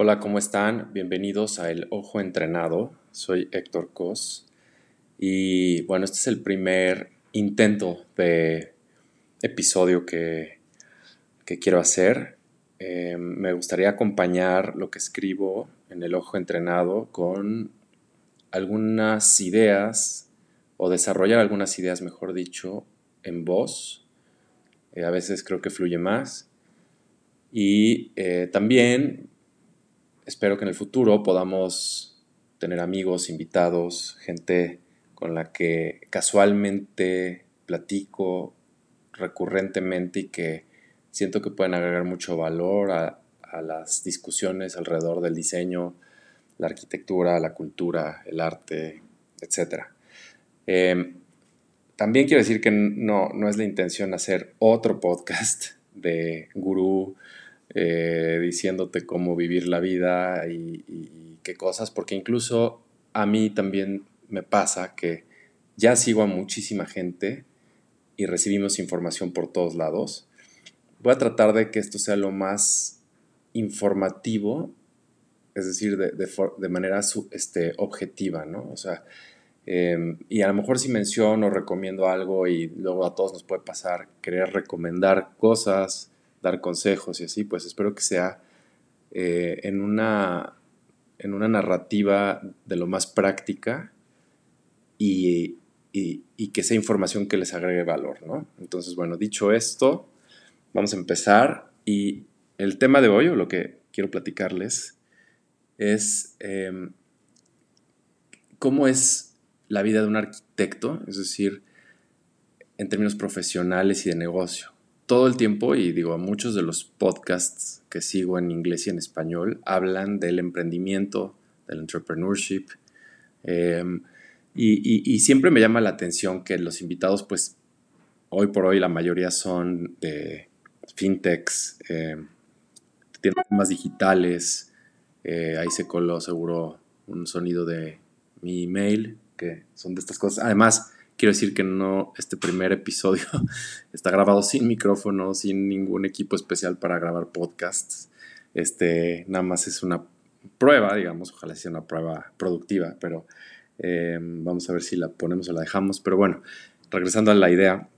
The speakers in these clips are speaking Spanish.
Hola, ¿cómo están? Bienvenidos a El Ojo Entrenado. Soy Héctor Cos. Y bueno, este es el primer intento de episodio que, que quiero hacer. Eh, me gustaría acompañar lo que escribo en El Ojo Entrenado con algunas ideas o desarrollar algunas ideas, mejor dicho, en voz. Eh, a veces creo que fluye más. Y eh, también espero que en el futuro podamos tener amigos, invitados, gente con la que casualmente platico recurrentemente y que siento que pueden agregar mucho valor a, las discusiones alrededor del diseño, la arquitectura, la cultura, el arte, etc. Em, también quiero decir que no, no es la intención hacer otro podcast de gurú eh, diciéndote cómo vivir la vida y, qué cosas, porque incluso a mí también me pasa que ya sigo a muchísima gente y recibimos información por todos lados. Voy a tratar de que esto sea lo más informativo, es decir, de, manera este, objetiva, ¿no? O sea, em, y a lo mejor si menciono o recomiendo algo y luego a todos nos puede pasar querer recomendar cosas, dar consejos y así, pues espero que sea eh, en, una, en una narrativa de lo más práctica y, que sea información que les agregue valor, ¿no? Entonces, bueno, dicho esto, vamos a empezar y el tema de hoy, o lo que quiero platicarles, es em, cómo es la vida de un arquitecto, es decir, en términos profesionales y de negocio todo el tiempo, y digo, a muchos de los podcasts que sigo en inglés y en español hablan del emprendimiento, del entrepreneurship. Em, y, siempre me llama la atención que los invitados, pues, hoy por hoy la mayoría son de fintechs, eh, tienen temas digitales. Eh, ahí se coló seguro un sonido de mi email, que son de estas cosas. Además, Quiero decir que no, este primer episodio está grabado sin micrófono, sin ningún equipo especial para grabar podcasts. Este, nada más es una prueba, digamos, ojalá sea una prueba productiva, pero eh, vamos a ver si la ponemos o la dejamos. Pero bueno, regresando a la idea,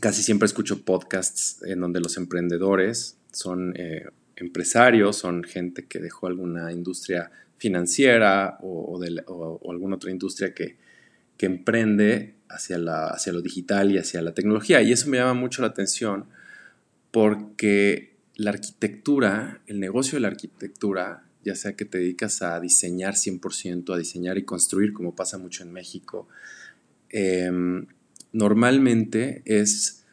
casi siempre escucho podcasts en donde los emprendedores son eh, empresarios, son gente que dejó alguna industria financiera o alguna otra industria que, que emprende hacia, la, hacia lo digital y hacia la tecnología. Y eso me llama mucho la atención porque la arquitectura, el negocio de la arquitectura, ya sea que te dedicas a diseñar 100%, a diseñar y construir, como pasa mucho en México, em, normalmente es,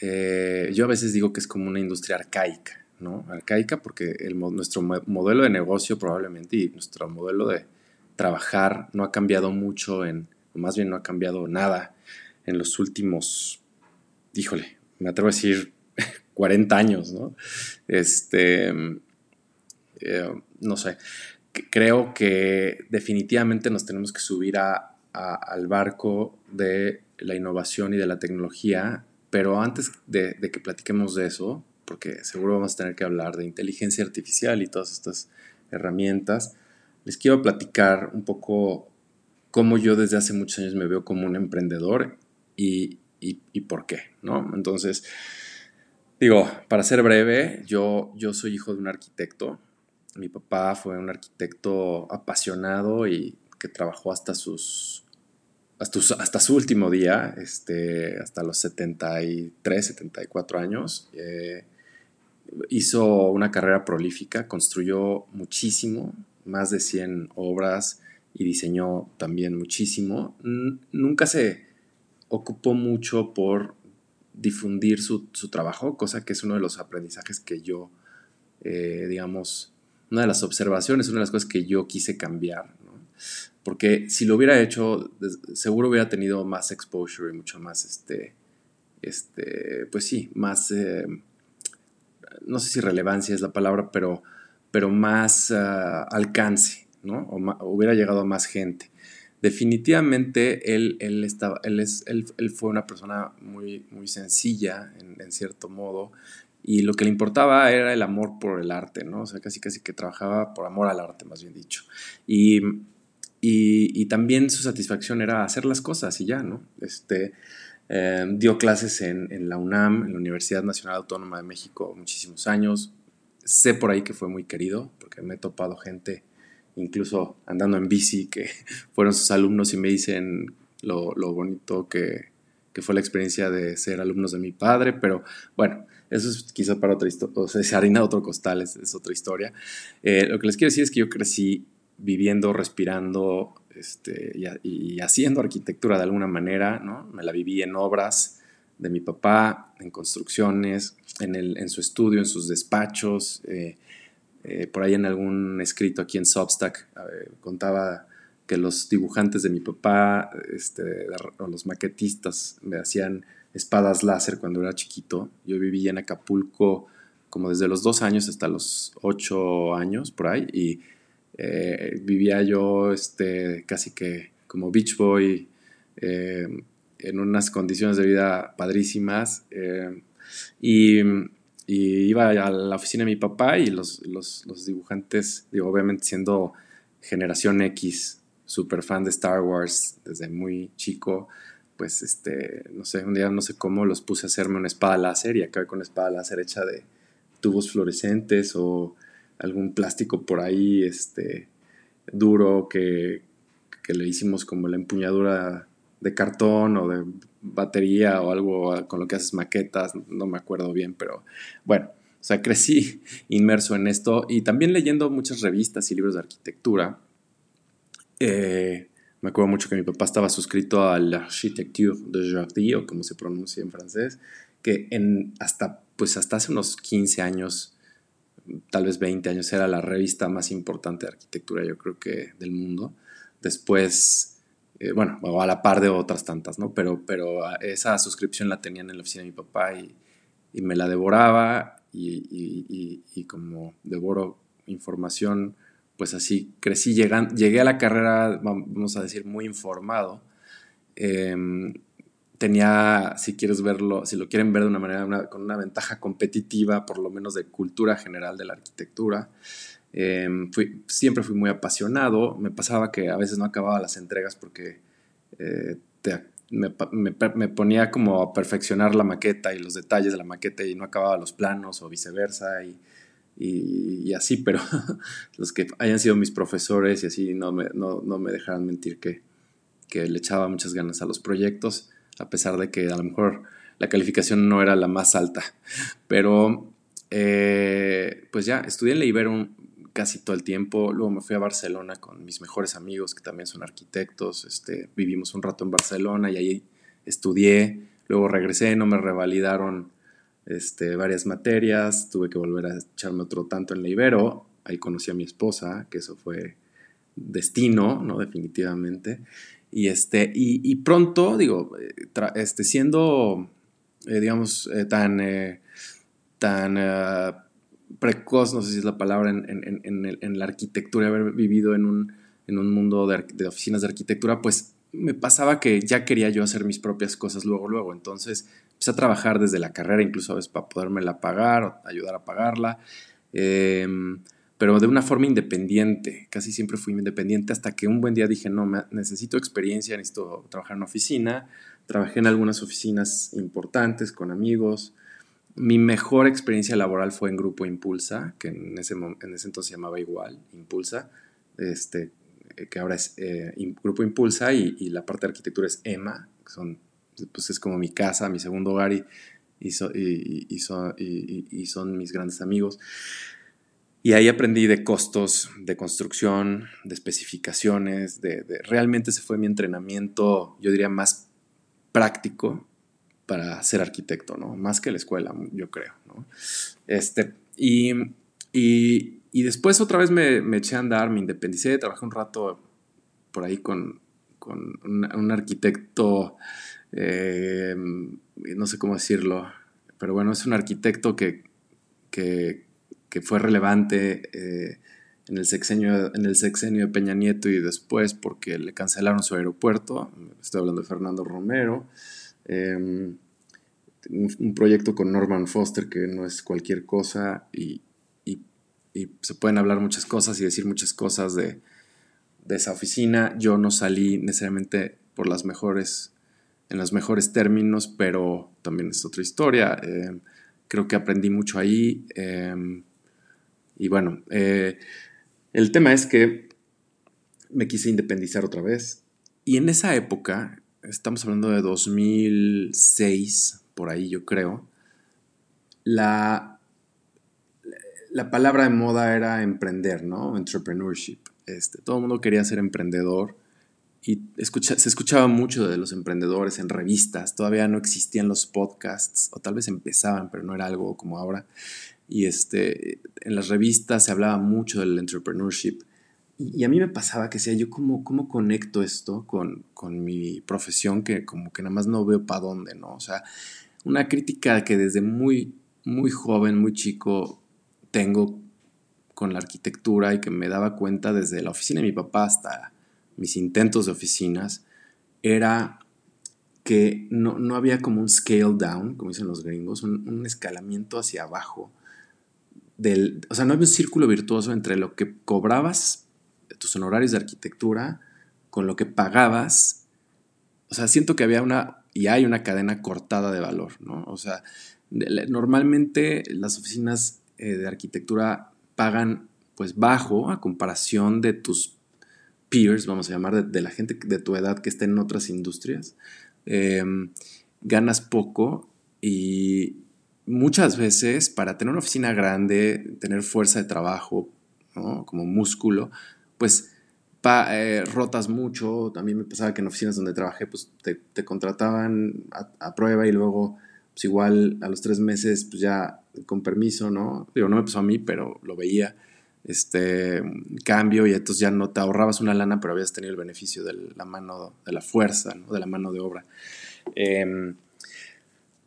eh, yo a veces digo que es como una industria arcaica, ¿no? Arcaica porque nuestro modelo de negocio probablemente y nuestro modelo de trabajar no ha cambiado mucho en más bien no ha cambiado nada en los últimos, híjole, me atrevo a decir 40 años, ¿no? Este, eh, no sé, creo que definitivamente nos tenemos que subir al barco de la innovación y de la tecnología, pero antes de, de que platiquemos de eso, porque seguro vamos a tener que hablar de inteligencia artificial y todas estas herramientas, les quiero platicar un poco cómo yo desde hace muchos años me veo como un emprendedor y, por qué, ¿no? Entonces, digo, para ser breve, yo, yo soy hijo de un arquitecto. Mi papá fue un arquitecto apasionado y que trabajó hasta sus hasta, su último día, este, hasta los 73, 74 años. Eh, hizo una carrera prolífica, construyó muchísimo, más de 100 obras, y diseñó también muchísimo, nunca se ocupó mucho por difundir su, trabajo, cosa que es uno de los aprendizajes que yo, eh, digamos, una de las observaciones, una de las cosas que yo quise cambiar, porque si lo hubiera hecho, seguro hubiera tenido más exposure y mucho más, este, este pues sí, más, eh, no sé si relevancia es la palabra, pero, pero más ah, alcance ¿no? O, hubiera llegado a más gente. Definitivamente él, él, estaba, él, es, él, fue una persona muy, muy sencilla, en, cierto modo, y lo que le importaba era el amor por el arte, ¿no? O sea, casi casi que trabajaba por amor al arte, más bien dicho. Y, y, también su satisfacción era hacer las cosas y ya, ¿no? Este, eh, dio clases en, en, la UNAM, en la Universidad Nacional Autónoma de México, muchísimos años. Sé por ahí que fue muy querido, porque me he topado gente, incluso andando en bici, que fueron sus alumnos y me dicen lo, lo bonito que, que fue la experiencia de ser alumnos de mi padre, pero bueno, eso es quizá para otra historia, o sea, se harina otro costal, es, otra historia. Eh, lo que les quiero decir es que yo crecí viviendo, respirando este, y, haciendo arquitectura de alguna manera, ¿no? Me la viví en obras de mi papá, en construcciones, en, el, en su estudio, en sus despachos, eh, eh, por ahí en algún escrito aquí en Substack contaba que los dibujantes de mi papá, este, o los maquetistas, me hacían espadas láser cuando era chiquito. Yo viví en Acapulco como desde los dos años hasta los ocho años, por ahí, y eh, vivía yo este, casi que como beach boy, eh, en unas condiciones de vida padrísimas, eh, y, iba a la oficina de mi papá y los, los, los dibujantes, digo, obviamente siendo generación X, super fan de Star Wars desde muy chico, pues este, no sé, un día no sé cómo los puse a hacerme una espada láser y acabé con una espada láser hecha de tubos fluorescentes o algún plástico por ahí, este, duro que, que le hicimos como la empuñadura de cartón o de batería o algo con lo que haces maquetas, no me acuerdo bien, pero bueno, o sea, crecí inmerso en esto y también leyendo muchas revistas y libros de arquitectura. Eh, me acuerdo mucho que mi papá estaba suscrito a l'Architecture de Jardy, o como se pronuncia en francés, que en hasta, pues hasta hace unos 15 años, tal vez 20 años, era la revista más importante de arquitectura, yo creo que del mundo. Después, eh, bueno, a la par de otras tantas, ¿no? Pero, pero esa suscripción la tenían en la oficina de mi papá y, y me la devoraba y, y, y como devoro información pues así crecí, llegué a la carrera, vamos a decir, muy informado. Em, tenía, si quieres verlo, si lo quieren ver de una manera, con una ventaja competitiva, por lo menos de cultura general de la arquitectura. Em, siempre fui muy apasionado, me pasaba que a veces no acababa las entregas porque eh, me, ponía como a perfeccionar la maqueta y los detalles de la maqueta y no acababa los planos o viceversa. Y, y, así, pero los que hayan sido mis profesores y así no me, no, no me dejaran mentir que, que le echaba muchas ganas a los proyectos, a pesar de que a lo mejor la calificación no era la más alta. Pero eh, pues ya, estudié en la Ibero casi todo el tiempo, luego me fui a Barcelona con mis mejores amigos que también son arquitectos, este, vivimos un rato en Barcelona y ahí estudié, luego regresé, no me revalidaron este, varias materias, tuve que volver a echarme otro tanto en la Ibero, ahí conocí a mi esposa, que eso fue destino, ¿no? Definitivamente. Y, este, y, pronto, digo, eh, este, siendo, eh, digamos, eh, tan, tan precoz, no sé si es la palabra, en, la arquitectura, haber vivido en un, mundo de, de, oficinas de arquitectura, pues me pasaba que ya quería yo hacer mis propias cosas luego, luego. Entonces empecé a trabajar desde la carrera, incluso a veces para podérmela pagar o ayudar a pagarla, em, pero de una forma independiente. Casi siempre fui independiente hasta que un buen día dije, no, necesito experiencia, necesito trabajar en una oficina. Trabajé en algunas oficinas importantes con amigos. Mi mejor experiencia laboral fue en Grupo Impulsa, que en ese, en ese entonces se llamaba igual, Impulsa, este, que ahora es eh, Grupo Impulsa y, y, la parte de arquitectura es EMA, que son pues es como mi casa, mi segundo hogar y, y, y, son mis grandes amigos. Y ahí aprendí de costos, de construcción, de especificaciones, de, realmente se fue mi entrenamiento, yo diría, más práctico para ser arquitecto, ¿no? Más que la escuela, yo creo, ¿no? Este, y, y, después otra vez me, me, eché a andar, me independicé, trabajé un rato por ahí con, con un arquitecto eh, no sé cómo decirlo, pero bueno, es un arquitecto que, que, fue relevante eh, en, el sexenio, en el sexenio de Peña Nieto y después porque le cancelaron su aeropuerto, estoy hablando de Fernando Romero, em, un, proyecto con Norman Foster que no es cualquier cosa y, se pueden hablar muchas cosas y decir muchas cosas de, esa oficina. Yo no salí necesariamente por las mejores, en los mejores términos, pero también es otra historia. Eh, creo que aprendí mucho ahí. Eh, y bueno, eh, el tema es que me quise independizar otra vez. Y en esa época, estamos hablando de 2006, por ahí yo creo, la, la palabra de moda era emprender, ¿no? Entrepreneurship. Este, todo el mundo quería ser emprendedor y se escuchaba mucho de los emprendedores en revistas. Todavía no existían los podcasts, o tal vez empezaban, pero no era algo como ahora. Y este, en las revistas se hablaba mucho del entrepreneurship. Y, a mí me pasaba que decía, yo cómo, cómo conecto esto con, con mi profesión, que como que nada más no veo para dónde, ¿no? O sea, una crítica que desde muy, muy joven, muy chico, tengo con la arquitectura y que me daba cuenta desde la oficina de mi papá hasta mis intentos de oficinas, era que no, no había como un scale down, como dicen los gringos, un, un escalamiento hacia abajo. Del, o sea, no había un círculo virtuoso entre lo que cobrabas tus honorarios de arquitectura con lo que pagabas. O sea, siento que había una, y hay una cadena cortada de valor, ¿no? O sea, normalmente las oficinas eh, de arquitectura pagan pues bajo a comparación de tus peers, vamos a llamar, de, la gente de tu edad que está en otras industrias. Em, ganas poco y muchas veces para tener una oficina grande, tener fuerza de trabajo, ¿no? como músculo, pues eh, rotas mucho. También me pasaba que en oficinas donde trabajé, pues te, contrataban a, prueba y luego, pues igual a los tres meses, pues ya con permiso, ¿no? Digo, no me pasó a mí, pero lo veía. Este cambio y entonces ya no te ahorrabas una lana, pero habías tenido el beneficio de la mano, de la fuerza, ¿no? de la mano de obra. Em,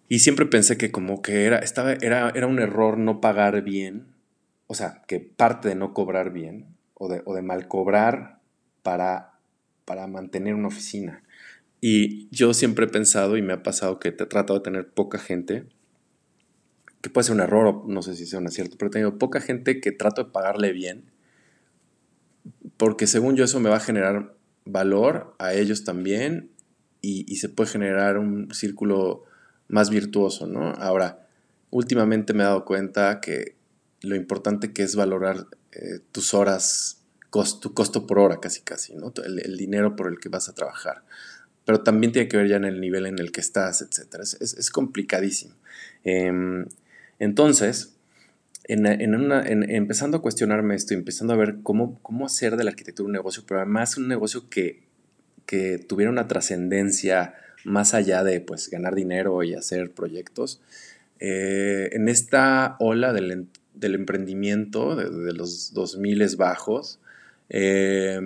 y siempre pensé que como que era, estaba, era, era un error no pagar bien, o sea, que parte de no cobrar bien, o de, mal cobrar para, para mantener una oficina. Y yo siempre he pensado y me ha pasado que he tratado de tener poca gente, que puede ser un error, no sé si sea un acierto, pero he tenido poca gente que trato de pagarle bien, porque según yo eso me va a generar valor a ellos también y, y se puede generar un círculo más virtuoso, ¿no? Ahora, últimamente me he dado cuenta que lo importante que es valorar eh, tus horas, tu costo por hora casi casi, ¿no? El, dinero por el que vas a trabajar. Pero también tiene que ver ya en el nivel en el que estás, etc. Es, complicadísimo. Em, entonces, en, empezando a cuestionarme esto, empezando a ver cómo, cómo hacer de la arquitectura un negocio, pero además un negocio que, que tuviera una trascendencia más allá de pues, ganar dinero y hacer proyectos, eh, en esta ola del, del emprendimiento, de, los 2000 bajos, eh,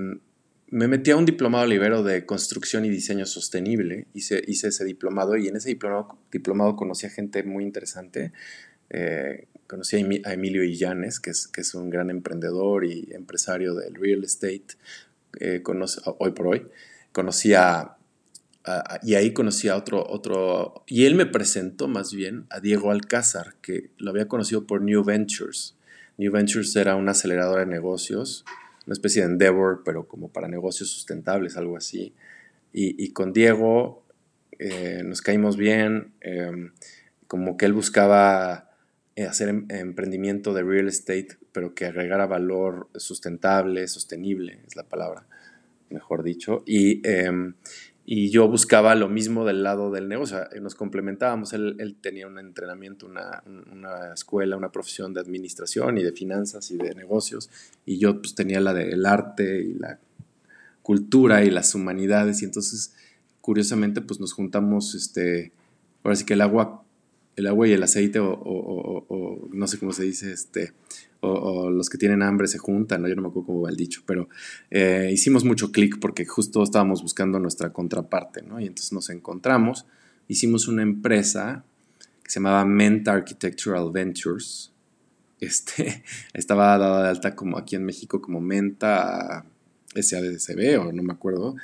me metí a un diplomado libero de construcción y diseño sostenible. Hice, hice ese diplomado y en ese diplomado, diplomado conocí a gente muy interesante. Eh, conocí a Emilio Illanes, que es, que es un gran emprendedor y empresario del real estate, eh, hoy por hoy. Conocí a y ahí conocí a otro, otro, y él me presentó más bien a Diego Alcázar, que lo había conocido por New Ventures. New Ventures era una aceleradora de negocios, una especie de Endeavor, pero como para negocios sustentables, algo así. Y, con Diego eh, nos caímos bien, em, como que él buscaba eh, hacer em, emprendimiento de real estate, pero que agregara valor sustentable, sostenible, es la palabra, mejor dicho. Y, em, y yo buscaba lo mismo del lado del negocio, nos complementábamos, él, tenía un entrenamiento, una, una, escuela, una profesión de administración y de finanzas y de negocios, y yo pues tenía la del arte y la cultura y las humanidades, y entonces curiosamente pues nos juntamos, este, ahora sí que el agua el agua y el aceite, o, no sé cómo se dice, este, o, los que tienen hambre se juntan, ¿no? yo no me acuerdo cómo va el dicho, pero eh, hicimos mucho clic porque justo estábamos buscando nuestra contraparte, ¿no? Y entonces nos encontramos, hicimos una empresa que se llamaba Menta Architectural Ventures, este, estaba dada de alta como aquí en México como Menta SADCB o no me acuerdo,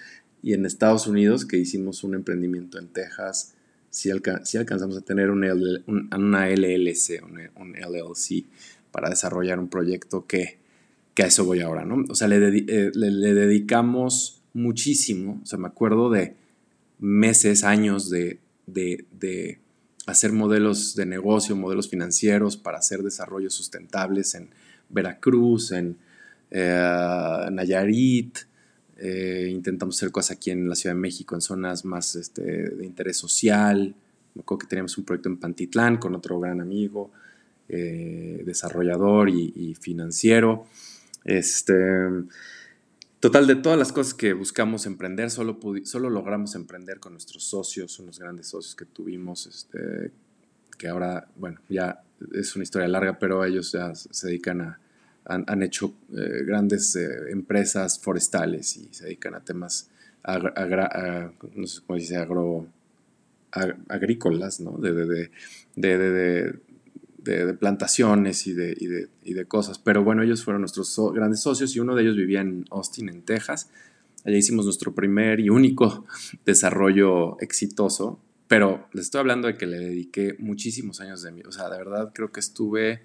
y en Estados Unidos que hicimos un emprendimiento en Texas sí, alcanzamos a tener una LLC, un, LLC, para desarrollar un proyecto que, que, a eso voy ahora, ¿no? O sea, le, eh, le, dedicamos muchísimo, o sea, me acuerdo de meses, años de, de, de hacer modelos de negocio, modelos financieros para hacer desarrollos sustentables en Veracruz, en eh, Nayarit, eh, intentamos hacer cosas aquí en la Ciudad de México, en zonas más este, de interés social. Me acuerdo que teníamos un proyecto en Pantitlán con otro gran amigo, eh, desarrollador y, financiero. Este, total, de todas las cosas que buscamos emprender, solo, solo logramos emprender con nuestros socios, unos grandes socios que tuvimos, este, que ahora, bueno, ya es una historia larga, pero ellos ya se dedican a, han, hecho eh, grandes eh, empresas forestales y se dedican a temas, no sé cómo dice, agro, agrícolas, ¿no? De, de, de, de, plantaciones y, de, y de, cosas. Pero bueno, ellos fueron nuestros grandes socios y uno de ellos vivía en Austin, en Texas. Allá hicimos nuestro primer y único desarrollo exitoso. Pero les estoy hablando de que le dediqué muchísimos años de mí. O sea, de verdad creo que estuve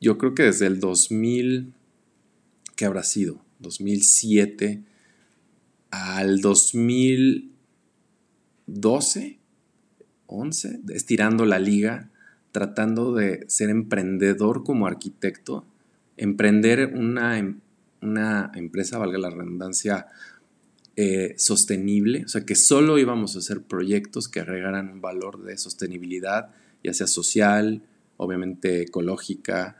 yo creo que desde el 2000, ¿qué habrá sido? 2007 al 2012, 11, estirando la liga, tratando de ser emprendedor como arquitecto, emprender una, em, una empresa, valga la redundancia, eh, sostenible, o sea, que solo íbamos a hacer proyectos que agregaran un valor de sostenibilidad, ya sea social, obviamente ecológica,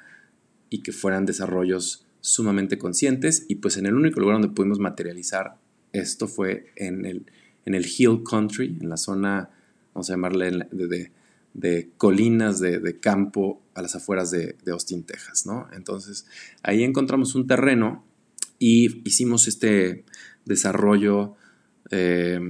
y que fueran desarrollos sumamente conscientes y pues en el único lugar donde pudimos materializar esto fue en el, en el Hill Country, en la zona, vamos a llamarle de, de, colinas de, campo a las afueras de, Austin, Texas, ¿no? Entonces ahí encontramos un terreno y hicimos este desarrollo eh,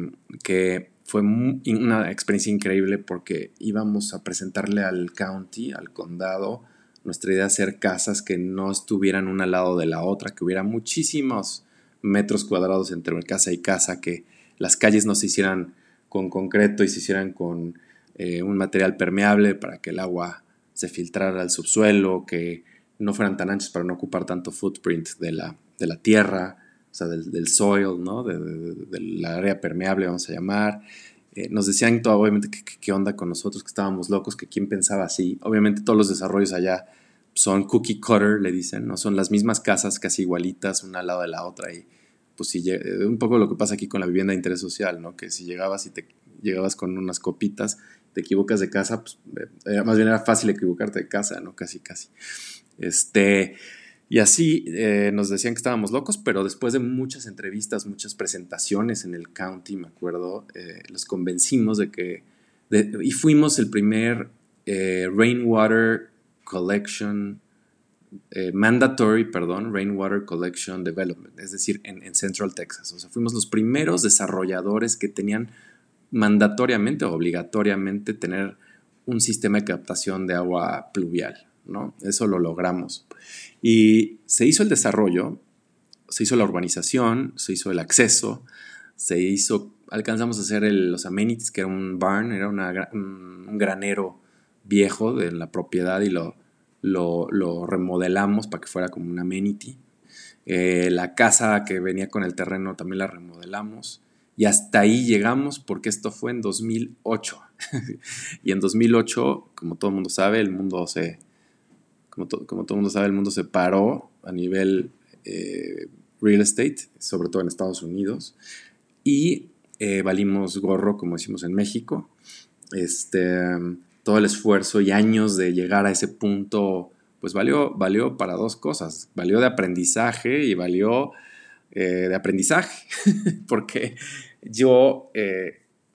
que fue una experiencia increíble porque íbamos a presentarle al county, al condado, nuestra idea es hacer casas que no estuvieran una al lado de la otra, que hubiera muchísimos metros cuadrados entre casa y casa, que las calles no se hicieran con concreto y se hicieran con eh, un material permeable para que el agua se filtrara al subsuelo, que no fueran tan anchas para no ocupar tanto footprint de la, de la tierra, o sea, del, soil, ¿no? del área permeable, vamos a llamar. Eh, nos decían todo, obviamente, qué onda con nosotros, que estábamos locos, que quién pensaba así. Obviamente todos los desarrollos allá son cookie cutter, le dicen, ¿no? Son las mismas casas casi igualitas, una al lado de la otra. Y pues si eh, un poco lo que pasa aquí con la vivienda de interés social, ¿no? Que si llegabas y te llegabas con unas copitas, te equivocas de casa, pues eh, más bien era fácil equivocarte de casa, ¿no? Casi, casi. Este, y así eh, nos decían que estábamos locos, pero después de muchas entrevistas, muchas presentaciones en el county, me acuerdo, los convencimos de que, y fuimos el primer Rainwater Collection, eh, Mandatory, perdón, Rainwater Collection Development, es decir, en, Central Texas. O sea, fuimos los primeros desarrolladores que tenían mandatoriamente o obligatoriamente tener un sistema de captación de agua pluvial, ¿no? Eso lo logramos. Y se hizo el desarrollo, se hizo la urbanización, se hizo el acceso, se hizo, alcanzamos a hacer los amenities, que era un barn, era un granero viejo de la propiedad y lo, lo, remodelamos para que fuera como un amenity. Eh, la casa que venía con el terreno también la remodelamos. Y hasta ahí llegamos porque esto fue en 2008. y en 2008, como todo el mundo sabe, el mundo se, como, como todo el mundo sabe, el mundo se paró a nivel eh, real estate, sobre todo en Estados Unidos. Y eh, valimos gorro, como decimos en México. Este, todo el esfuerzo y años de llegar a ese punto, pues valió, valió para dos cosas. Valió de aprendizaje y valió eh, de aprendizaje, porque yo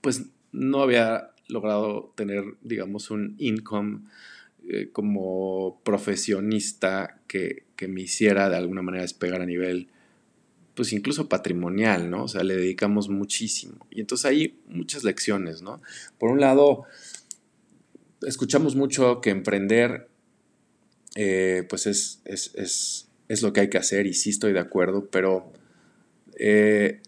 pues no había logrado tener, digamos, un income eh, como profesionista que, que, me hiciera de alguna manera despegar a nivel, pues incluso patrimonial, ¿no? O sea, le dedicamos muchísimo. Y entonces hay muchas lecciones, ¿no? Por un lado, escuchamos mucho que emprender eh, pues es, es, lo que hay que hacer y sí estoy de acuerdo, pero eh,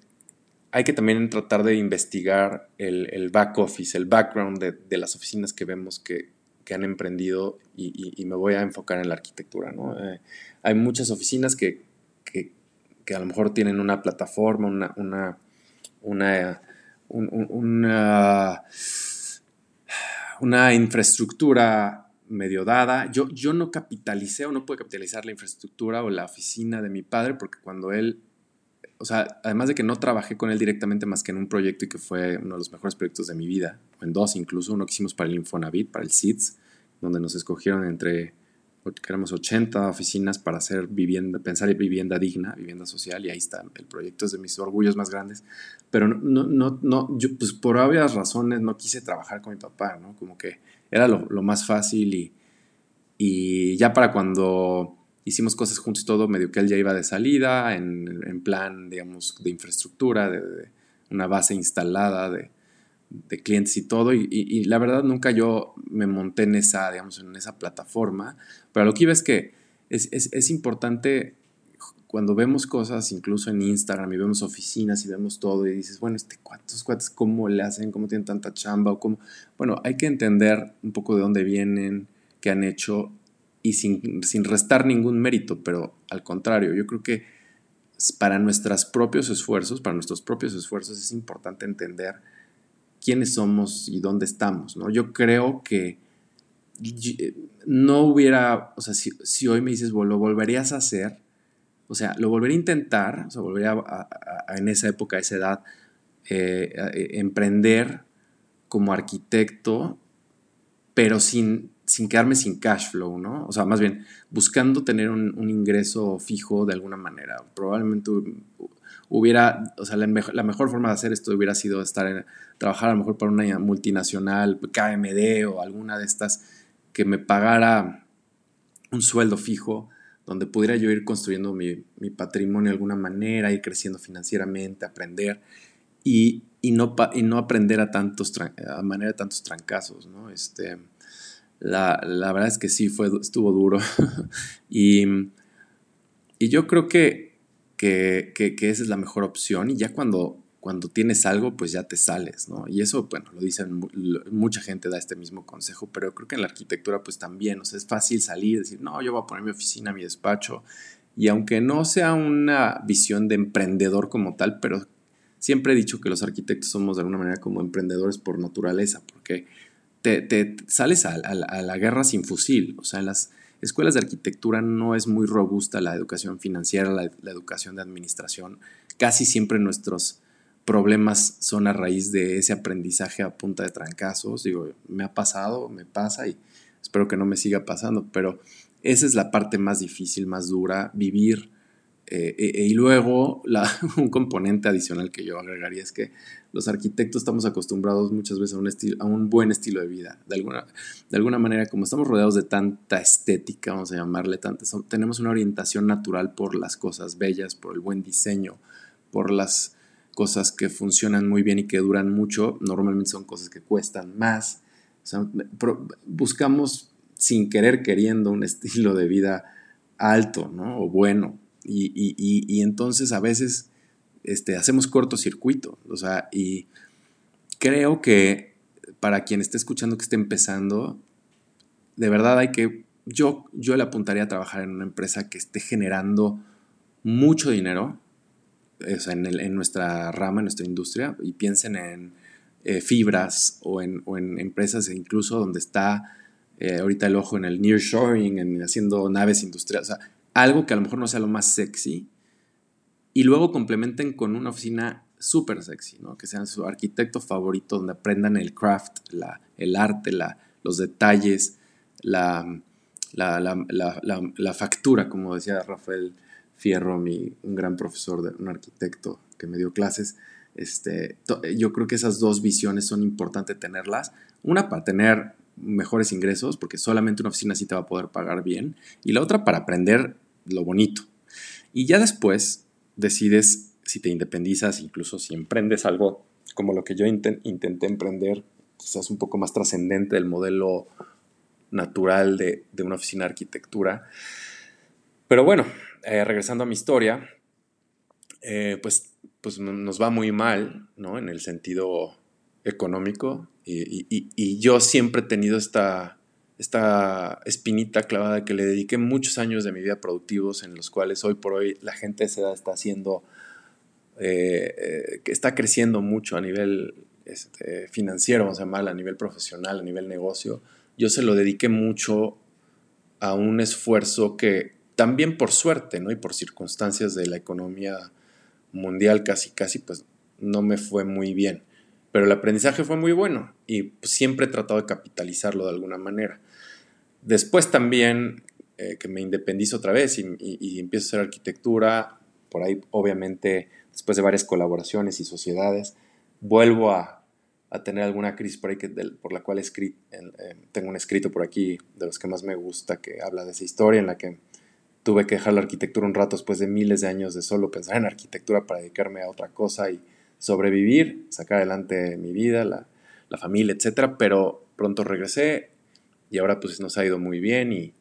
hay que también tratar de investigar el, back office, el background de, las oficinas que vemos que, han emprendido y, me voy a enfocar en la arquitectura. ¿no? Eh, hay muchas oficinas que, que, a lo mejor tienen una plataforma, una, una, una infraestructura medio dada. Yo, yo no capitalicé o no pude capitalizar la infraestructura o la oficina de mi padre porque cuando él o sea, además de que no trabajé con él directamente más que en un proyecto y que fue uno de los mejores proyectos de mi vida, o en dos incluso, uno que hicimos para el Infonavit, para el SIDS, donde nos escogieron entre, éramos 80 oficinas para hacer vivienda, pensar en vivienda digna, vivienda social, y ahí está, el proyecto es de mis orgullos más grandes, pero no, no, no, yo pues por obvias razones no quise trabajar con mi papá, ¿no? Como que era lo, lo más fácil y, y ya para cuando hicimos cosas juntos y todo, medio que él ya iba de salida, en, en plan, digamos, de infraestructura, de, una base instalada de, de clientes y todo, y, la verdad nunca yo me monté en esa, digamos, en esa plataforma, pero lo que iba es que es, es, es importante cuando vemos cosas, incluso en Instagram, y vemos oficinas y vemos todo, y dices, bueno, este, ¿cuántos cuates cómo le hacen? ¿Cómo tienen tanta chamba? O cómo? Bueno, hay que entender un poco de dónde vienen, qué han hecho, y sin, restar ningún mérito, pero al contrario, yo creo que para nuestros propios esfuerzos, para nuestros propios esfuerzos es importante entender quiénes somos y dónde estamos, ¿no? Yo creo que no hubiera, o sea, si, hoy me dices, lo volverías a hacer, o sea, lo volvería a intentar, o sea, volvería a, en esa época, a esa edad, eh, emprender como arquitecto, pero sin, sin quedarme sin cash flow, ¿no? O sea, más bien buscando tener un, ingreso fijo de alguna manera. Probablemente hubiera, o sea, la, mejor forma de hacer esto hubiera sido estar en, trabajar a lo mejor para una multinacional, KMD o alguna de estas que me pagara un sueldo fijo donde pudiera yo ir construyendo mi, patrimonio de alguna manera, ir creciendo financieramente, aprender y, no, y no aprender a tantos, a manera de tantos trancazos, ¿no? Este, la, verdad es que sí, fue, estuvo duro. y, y, yo creo que, que, esa es la mejor opción. Y ya cuando, cuando tienes algo, pues ya te sales, ¿no? Y eso, bueno, lo dicen, mucha gente da este mismo consejo, pero creo que en la arquitectura, pues también, o sea, es fácil salir y decir, no, yo voy a poner mi oficina, mi despacho. Y aunque no sea una visión de emprendedor como tal, pero siempre he dicho que los arquitectos somos de alguna manera como emprendedores por naturaleza, porque te, sales a, la guerra sin fusil. O sea, en las escuelas de arquitectura no es muy robusta la educación financiera, la, educación de administración. Casi siempre nuestros problemas son a raíz de ese aprendizaje a punta de trancazos. Digo, me ha pasado, me pasa y espero que no me siga pasando, pero esa es la parte más difícil, más dura, vivir eh, y luego un componente adicional que yo agregaría es que los arquitectos estamos acostumbrados muchas veces a un, buen estilo de vida. De alguna, de alguna manera, como estamos rodeados de tanta estética, vamos a llamarle, tanta, tenemos una orientación natural por las cosas bellas, por el buen diseño, por las cosas que funcionan muy bien y que duran mucho. Normalmente son cosas que cuestan más. buscamos sin querer queriendo un estilo de vida alto o bueno y, entonces a veces este, hacemos cortocircuito. O sea, y creo que para quien esté escuchando que esté empezando, de verdad hay que, yo, yo le apuntaría a trabajar en una empresa que esté generando mucho dinero, o sea, en, nuestra rama, en nuestra industria, y piensen en eh, fibras o en, o en, empresas incluso donde está eh, ahorita el ojo en el nearshoring, en haciendo naves industriales. O sea, algo que a lo mejor no sea lo más sexy, y luego complementen con una oficina súper sexy, ¿no? que sean su arquitecto favorito, donde aprendan el craft, la, el arte, la, los detalles, la, la, factura, como decía Rafael Fierro, mi, un gran profesor, de, un arquitecto que me dio clases. Este, yo creo que esas dos visiones son importantes tenerlas. Una para tener mejores ingresos, porque solamente una oficina sí te va a poder pagar bien. Y la otra para aprender lo bonito. Y ya después decides si te independizas, incluso si emprendes algo como lo que yo intenté emprender, quizás un poco más trascendente del modelo natural de, una oficina de arquitectura. Pero bueno, eh, regresando a mi historia, eh, pues, pues nos va muy mal, ¿no? En el sentido económico. Y, yo siempre he tenido esta, esta espinita clavada que le dediqué muchos años de mi vida productivos en los cuales hoy por hoy la gente de esa edad está haciendo, eh, eh, está creciendo mucho a nivel este, financiero, vamos a a nivel profesional, a nivel negocio. Yo se lo dediqué mucho a un esfuerzo que también por suerte, ¿no? Y por circunstancias de la economía mundial casi, casi, pues no me fue muy bien. Pero el aprendizaje fue muy bueno y siempre he tratado de capitalizarlo de alguna manera. Después también eh, que me independizo otra vez y, empiezo a hacer arquitectura, por ahí obviamente después de varias colaboraciones y sociedades, vuelvo a, tener alguna crisis por ahí que, por la cual eh, tengo un escrito por aquí de los que más me gusta que habla de esa historia en la que tuve que dejar la arquitectura un rato después de miles de años de solo pensar en arquitectura para dedicarme a otra cosa y sobrevivir, sacar adelante mi vida, la, familia, etcétera, pero pronto regresé y ahora pues nos ha ido muy bien y,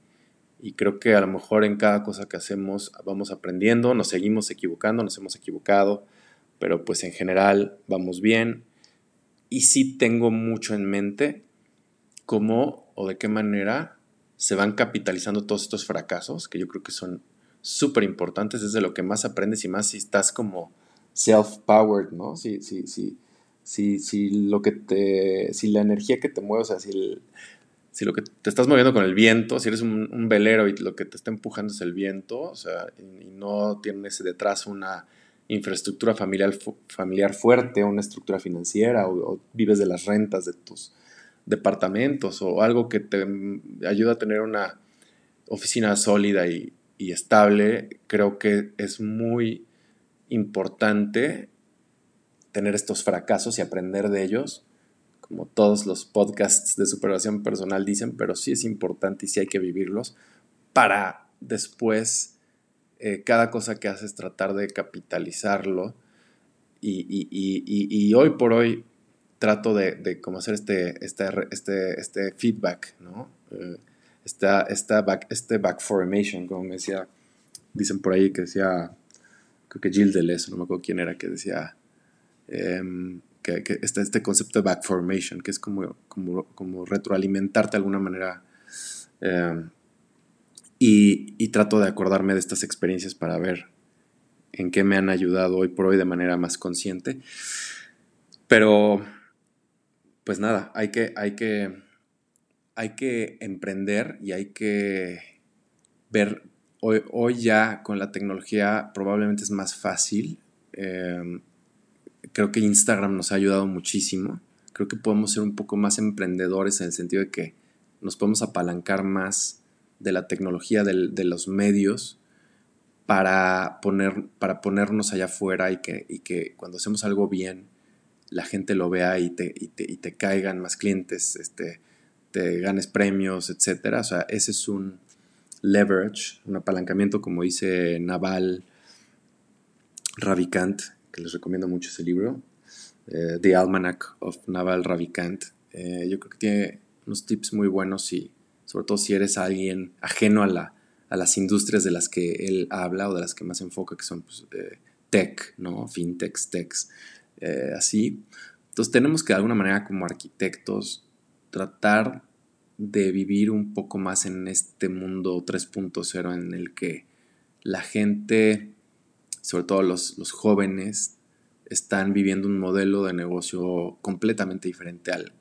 y creo que a lo mejor en cada cosa que hacemos vamos aprendiendo, nos seguimos equivocando, nos hemos equivocado, pero pues en general vamos bien. Y sí tengo mucho en mente cómo o de qué manera se van capitalizando todos estos fracasos, que yo creo que son súper importantes, es de lo que más aprendes y más si estás como self-powered, ¿no? Si, si, si, si, si, lo que te, si la energía que te mueve, o sea, si, si lo que te estás moviendo con el viento, si eres un, velero y lo que te está empujando es el viento, o sea, y, no tienes detrás una infraestructura familiar, familiar fuerte, una estructura financiera, o vives de las rentas de tus departamentos o algo que te ayuda a tener una oficina sólida y, estable, creo que es muy importante tener estos fracasos y aprender de ellos, como todos los podcasts de superación personal dicen, pero sí es importante y sí hay que vivirlos para después eh, cada cosa que haces tratar de capitalizarlo y hoy por hoy trato de, de como hacer este, este, este, este feedback, ¿no? Eh, esta, esta back, este back formation, como me decía, dicen por ahí que decía, que Jill Deleuze, no me acuerdo quién era, que decía em, que, que este, concepto de back formation, que es como, como, como retroalimentarte de alguna manera. Em, y, y trato de acordarme de estas experiencias para ver en qué me han ayudado hoy por hoy de manera más consciente. Pero pues nada, hay que, hay que, hay que emprender y hay que ver, hoy, ya con la tecnología probablemente es más fácil. Em, creo que Instagram nos ha ayudado muchísimo. Creo que podemos ser un poco más emprendedores en el sentido de que nos podemos apalancar más de la tecnología, de, los medios, para, poner, para ponernos allá afuera y que, y que cuando hacemos algo bien, la gente lo vea y te, y te, caigan más clientes, este, te ganes premios, etc. O sea, ese es un leverage, un apalancamiento, como dice Naval Ravikant, que les recomiendo mucho ese libro, eh, The Almanac of Naval Ravikant. Eh, yo creo que tiene unos tips muy buenos y sobre todo si eres alguien ajeno a, la, a las industrias de las que él habla o de las que más enfoca, que son pues, eh, tech, ¿no? fintechs, techs. Así. Entonces tenemos que de alguna manera como arquitectos tratar de vivir un poco más en este mundo 3.0 en el que la gente, sobre todo los, jóvenes, están viviendo un modelo de negocio completamente diferente al,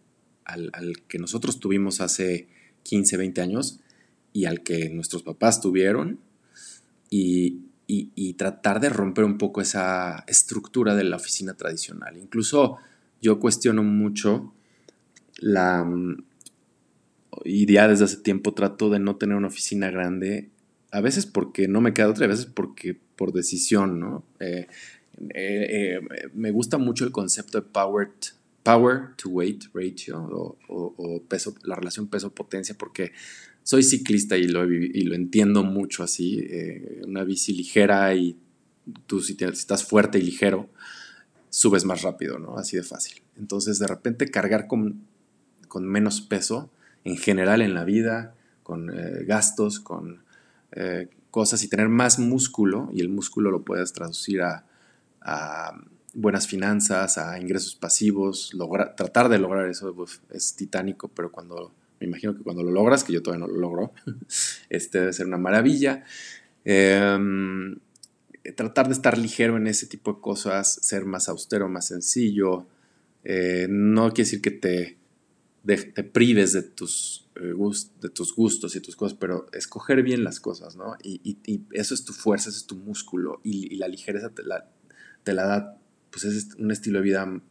al, que nosotros tuvimos hace 15, 20 años y al que nuestros papás tuvieron. Y, y, tratar de romper un poco esa estructura de la oficina tradicional. Incluso yo cuestiono mucho la... Y ya desde hace tiempo trato de no tener una oficina grande, a veces porque no me queda otra, a veces porque por decisión, ¿no? Eh, eh, eh, me gusta mucho el concepto de power, power to weight ratio o, peso, la relación peso-potencia porque soy ciclista y lo, y lo entiendo mucho así. Una bici ligera y tú si, estás fuerte y ligero, subes más rápido, ¿no? Así de fácil. Entonces, de repente, cargar con, con menos peso en general en la vida, con eh, gastos, con eh, cosas y tener más músculo, y el músculo lo puedes traducir a buenas finanzas, a ingresos pasivos, lograr, tratar de lograr eso es titánico, pero cuando, me imagino que cuando lo logras, que yo todavía no lo logro, este debe ser una maravilla. Em, tratar de estar ligero en ese tipo de cosas, ser más austero, más sencillo, eh, no quiere decir que te, te prives de tus, eh, de tus gustos y tus cosas, pero escoger bien las cosas, ¿no? Y, eso es tu fuerza, ese es tu músculo, y, la ligereza te la, te la da pues es un estilo de vida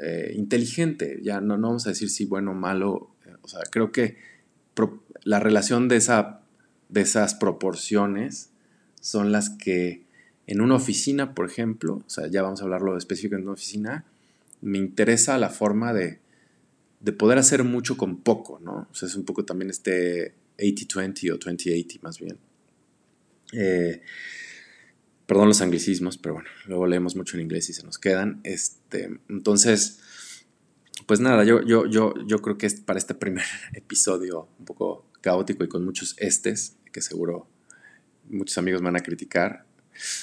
eh, inteligente. Ya no, no, vamos a decir si bueno o malo. Eh, o sea, creo que la relación de, esa, de esas proporciones son las que en una oficina, por ejemplo, o sea, ya vamos a hablarlo específico en una oficina, me interesa la forma de, de poder hacer mucho con poco, ¿no? O sea, es un poco también este 80-20 o 20-80 más bien. Eh, Perdón los anglicismos, pero bueno, luego leemos mucho en inglés y se nos quedan. Este, entonces, pues nada, yo, yo, yo, yo creo que para este primer episodio un poco caótico y con muchos estes, que seguro muchos amigos van a criticar.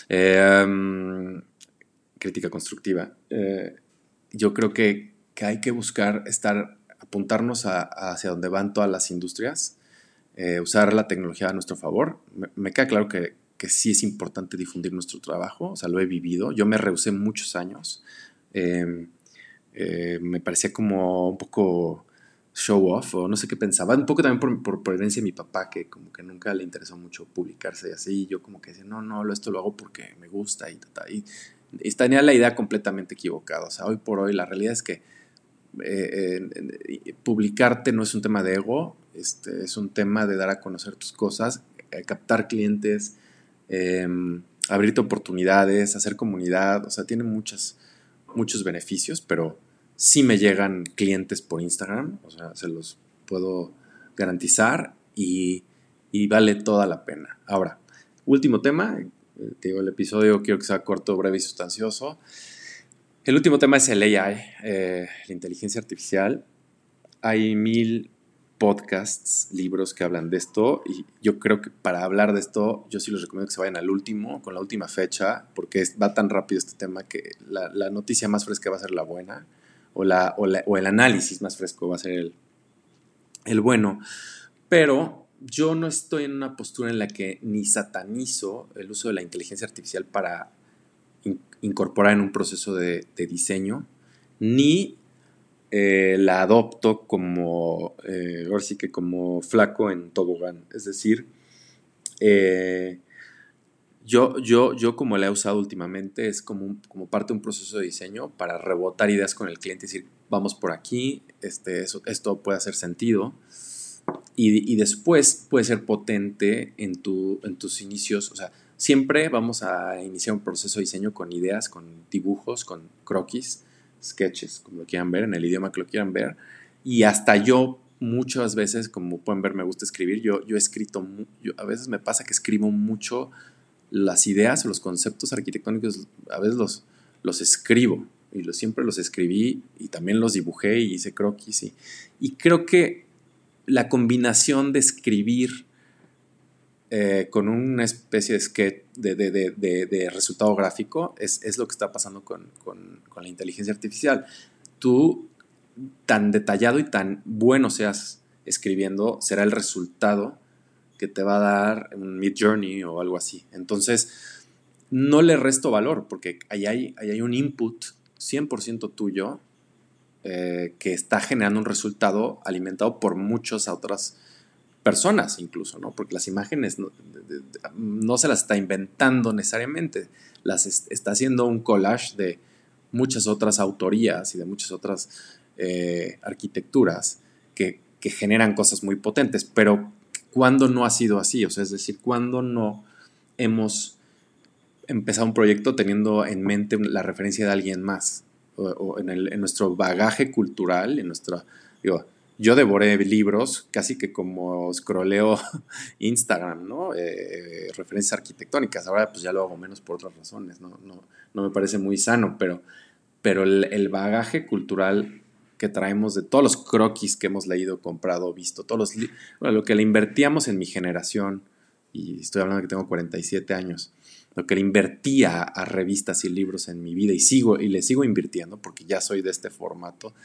Em, crítica constructiva. Eh, yo creo que, hay que buscar estar, apuntarnos hacia donde van todas las industrias, eh, usar la tecnología a nuestro favor. me queda claro que, que sí es importante difundir nuestro trabajo, o sea, lo he vivido. Yo me rehusé muchos años. Em, eh, me parecía como un poco show off, o no sé qué pensaba. Un poco también por, por, herencia de mi papá, que como que nunca le interesó mucho publicarse y así. Y yo como que decía, no, no, esto lo hago porque me gusta y, y, y tenía la idea completamente equivocada. O sea, hoy por hoy la realidad es que eh, publicarte no es un tema de ego, este, es un tema de dar a conocer tus cosas, eh, captar clientes, Em, abrirte oportunidades, hacer comunidad, o sea, tiene muchas, muchos beneficios, pero sí me llegan clientes por Instagram, o sea, se los puedo garantizar y, vale toda la pena. Ahora, último tema, eh, digo, el episodio quiero que sea corto, breve y sustancioso. El último tema es el AI, eh, la inteligencia artificial. Hay mil podcasts, libros que hablan de esto y yo creo que para hablar de esto yo sí les recomiendo que se vayan al último, con la última fecha, porque va tan rápido este tema que la, noticia más fresca va a ser la buena o, la, o, el análisis más fresco va a ser el, el bueno. Pero yo no estoy en una postura en la que ni satanizo el uso de la inteligencia artificial para incorporar en un proceso de, diseño, ni eh, la adopto como, eh, que como flaco en tobogán. Es decir, eh, yo, yo, yo como la he usado últimamente es como, como parte de un proceso de diseño para rebotar ideas con el cliente y decir, vamos por aquí, este, esto puede hacer sentido. Y, y, después puede ser potente en, tu, en tus inicios. O sea, siempre vamos a iniciar un proceso de diseño con ideas, con dibujos, con croquis sketches, como lo quieran ver, en el idioma que lo quieran ver. Y hasta yo muchas veces, como pueden ver, me gusta escribir. Yo, yo he escrito, a veces me pasa que escribo mucho las ideas o los conceptos arquitectónicos, a veces los, los escribo y lo, siempre los escribí y también los dibujé y hice croquis. Y, y creo que la combinación de escribir eh, con una especie de sketch de, resultado gráfico, es, lo que está pasando con, la inteligencia artificial. Tú, tan detallado y tan bueno seas escribiendo, será el resultado que te va a dar un Mid Journey o algo así. Entonces, no le resto valor, porque ahí hay, hay un input 100% tuyo eh, que está generando un resultado alimentado por muchas otras personas incluso, ¿no? Porque las imágenes no, se las está inventando necesariamente, las está haciendo un collage de muchas otras autorías y de muchas otras eh, arquitecturas que, generan cosas muy potentes, pero ¿cuándo no ha sido así? O sea, es decir, ¿cuándo no hemos empezado un proyecto teniendo en mente la referencia de alguien más? O, en, en, nuestro bagaje cultural, en nuestra, digo, yo devoré libros casi que como scrolleo Instagram, ¿no? Eh, referencias arquitectónicas. Ahora pues ya lo hago menos por otras razones, ¿no? No, me parece muy sano, pero, pero el, bagaje cultural que traemos de todos los croquis que hemos leído, comprado, visto, todos los lo que le invertíamos en mi generación y estoy hablando que tengo 47 años, lo que le invertía a revistas y libros en mi vida y sigo y le sigo invirtiendo porque ya soy de este formato.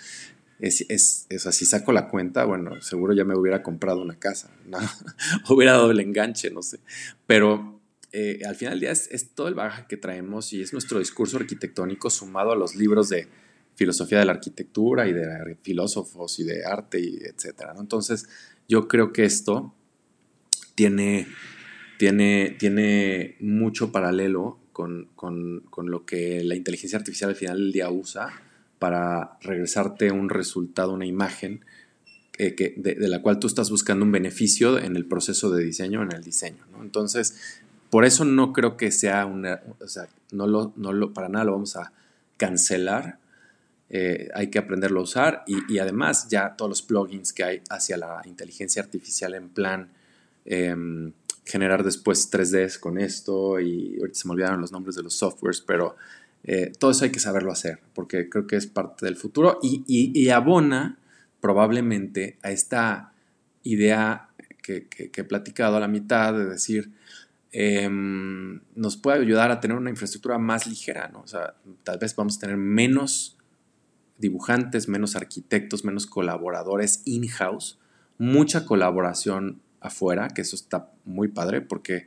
Es, es, es así, saco la cuenta, bueno, seguro ya me hubiera comprado una casa, ¿no? hubiera dado el enganche, no sé. Pero eh, al final del día es, es, todo el bagaje que traemos y es nuestro discurso arquitectónico sumado a los libros de filosofía de la arquitectura y de filósofos y de arte y etcétera. ¿no? Entonces, yo creo que esto tiene tiene, tiene mucho paralelo con, con, con, lo que la inteligencia artificial al final del día usa para regresarte un resultado, una imagen eh, que, de, la cual tú estás buscando un beneficio en el proceso de diseño, en el diseño. Entonces, por eso no creo que sea una, o sea, no lo, no lo, para nada lo vamos a cancelar. Eh, hay que aprenderlo a usar y, y, además ya todos los plugins que hay hacia la inteligencia artificial en plan eh, generar después 3Ds con esto y ahorita se me olvidaron los nombres de los softwares, pero eh, todo eso hay que saberlo hacer porque creo que es parte del futuro y, y, abona probablemente a esta idea que, he platicado a la mitad de decir, eh, nos puede ayudar a tener una infraestructura más ligera, ¿no? O sea, tal vez vamos a tener menos dibujantes, menos arquitectos, menos colaboradores in-house, mucha colaboración afuera, que eso está muy padre, porque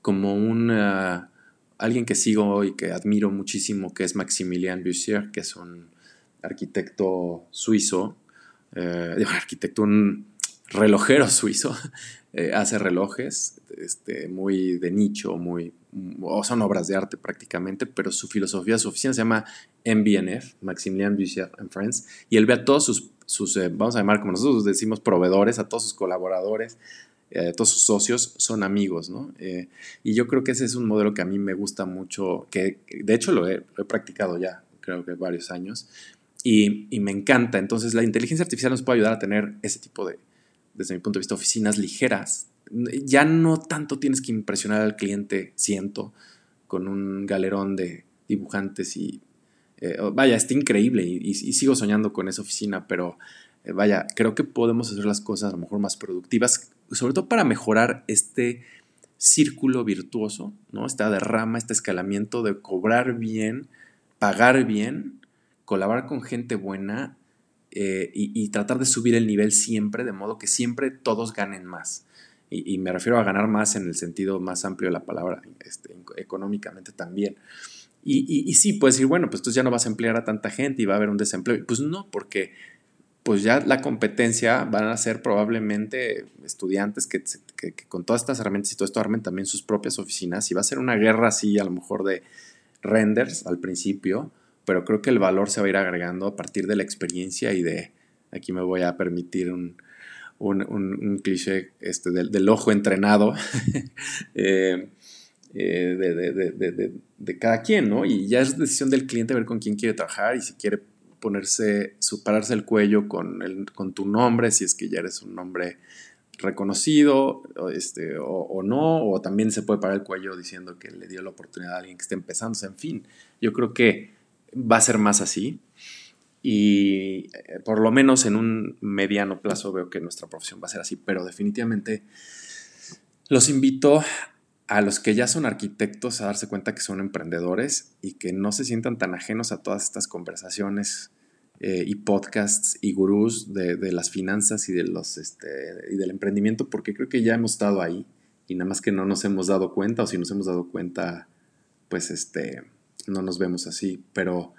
como un, alguien que sigo y que admiro muchísimo, que es Maximilian Bussier, que es un arquitecto suizo, eh, arquitecto, un relojero suizo, eh, hace relojes este, muy de nicho, muy, o son obras de arte prácticamente, pero su filosofía, su oficina se llama MBNF, Maximilian Bussier and Friends, y él ve a todos sus, sus eh, vamos a llamar como nosotros decimos, proveedores, a todos sus colaboradores, eh, todos sus socios son amigos, ¿no? Eh, y yo creo que ese es un modelo que a mí me gusta mucho, que de hecho lo he, lo he practicado ya, creo que varios años, y, y, me encanta. Entonces la inteligencia artificial nos puede ayudar a tener ese tipo de, desde mi punto de vista, oficinas ligeras. Ya no tanto tienes que impresionar al cliente, siento, con un galerón de dibujantes y... Eh, vaya, está increíble y, y, y, sigo soñando con esa oficina, pero eh, vaya, creo que podemos hacer las cosas a lo mejor más productivas sobre todo para mejorar este círculo virtuoso, ¿no? Esta derrama, este escalamiento de cobrar bien, pagar bien, colaborar con gente buena eh, y, tratar de subir el nivel siempre, de modo que siempre todos ganen más. Y, y me refiero a ganar más en el sentido más amplio de la palabra, este, económicamente también. Y, y, sí, puedes decir, bueno, pues tú ya no vas a emplear a tanta gente y va a haber un desempleo. Pues no, porque pues ya la competencia van a ser probablemente estudiantes que, con todas estas herramientas y todo esto armen también sus propias oficinas y va a ser una guerra así a lo mejor de renders al principio, pero creo que el valor se va a ir agregando a partir de la experiencia y de, aquí me voy a permitir un, un, cliché este, del, ojo entrenado eh, eh, de, de cada quien, ¿no? Y ya es decisión del cliente ver con quién quiere trabajar y si quiere ponerse, pararse el cuello con, el, con tu nombre, si es que ya eres un nombre reconocido este, o, no, o también se puede parar el cuello diciendo que le dio la oportunidad a alguien que esté empezando. En fin, yo creo que va a ser más así y eh, por lo menos en un mediano plazo veo que nuestra profesión va a ser así, pero definitivamente los invito a los que ya son arquitectos a darse cuenta que son emprendedores y que no se sientan tan ajenos a todas estas conversaciones eh, y podcasts y gurús de, de, las finanzas y, de los, este, y del emprendimiento, porque creo que ya hemos estado ahí y nada más que no nos hemos dado cuenta, o si nos hemos dado cuenta, pues este, no nos vemos así, pero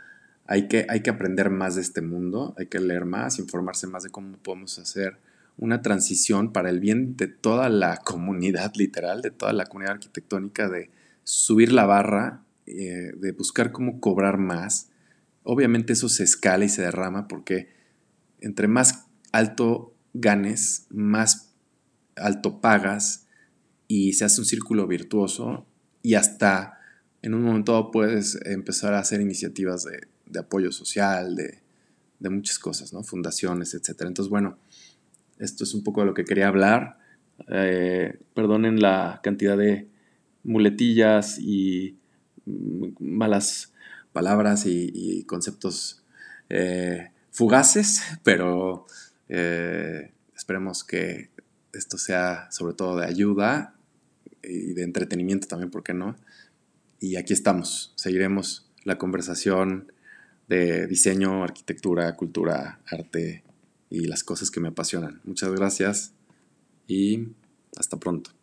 hay que, hay que aprender más de este mundo, hay que leer más, informarse más de cómo podemos hacer una transición para el bien de toda la comunidad literal, de toda la comunidad arquitectónica, de subir la barra, eh, de buscar cómo cobrar más, obviamente eso se escala y se derrama porque entre más alto ganes, más alto pagas y se hace un círculo virtuoso y hasta en un momento puedes empezar a hacer iniciativas de, de apoyo social, de, de, muchas cosas, ¿no? Fundaciones, etc. Entonces, bueno, esto es un poco de lo que quería hablar. Eh, perdonen la cantidad de muletillas y malas palabras y, y conceptos eh, fugaces, pero eh, esperemos que esto sea sobre todo de ayuda y de entretenimiento también, ¿por qué no? Y aquí estamos, seguiremos la conversación de diseño, arquitectura, cultura, arte y las cosas que me apasionan. Muchas gracias y hasta pronto.